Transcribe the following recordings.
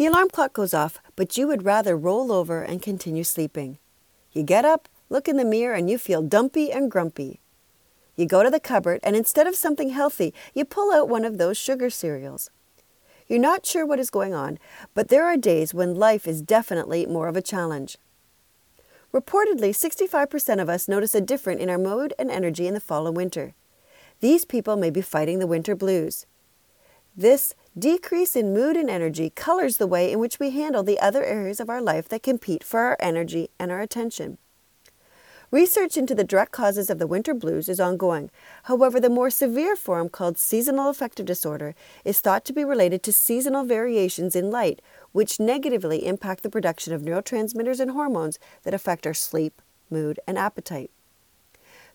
The alarm clock goes off, but you would rather roll over and continue sleeping. You get up, look in the mirror, and you feel dumpy and grumpy. You go to the cupboard, and instead of something healthy, you pull out one of those sugar cereals. You're not sure what is going on, but there are days when life is definitely more of a challenge. Reportedly, 65% of us notice a difference in our mood and energy in the fall and winter. These people may be fighting the winter blues. This decrease in mood and energy colors the way in which we handle the other areas of our life that compete for our energy and our attention. Research into the direct causes of the winter blues is ongoing. However, the more severe form, called seasonal affective disorder, is thought to be related to seasonal variations in light, which negatively impact the production of neurotransmitters and hormones that affect our sleep, mood, and appetite.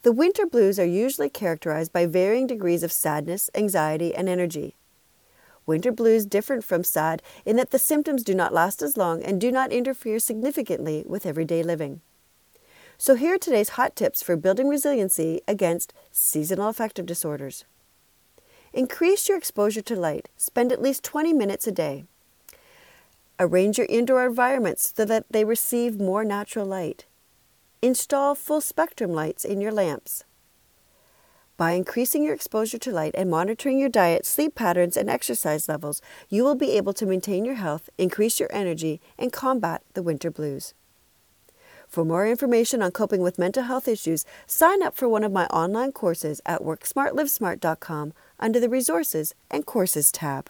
The winter blues are usually characterized by varying degrees of sadness, anxiety, and energy. Winter blues differ from SAD in that the symptoms do not last as long and do not interfere significantly with everyday living. So, here are today's hot tips for building resiliency against seasonal affective disorders. Increase your exposure to light. Spend at least 20 minutes a day. Arrange your indoor environments so that they receive more natural light. Install full spectrum lights in your lamps. By increasing your exposure to light and monitoring your diet, sleep patterns, and exercise levels, you will be able to maintain your health, increase your energy, and combat the winter blues. For more information on coping with mental health issues, sign up for one of my online courses at WorkSmartLivesmart.com under the Resources and Courses tab.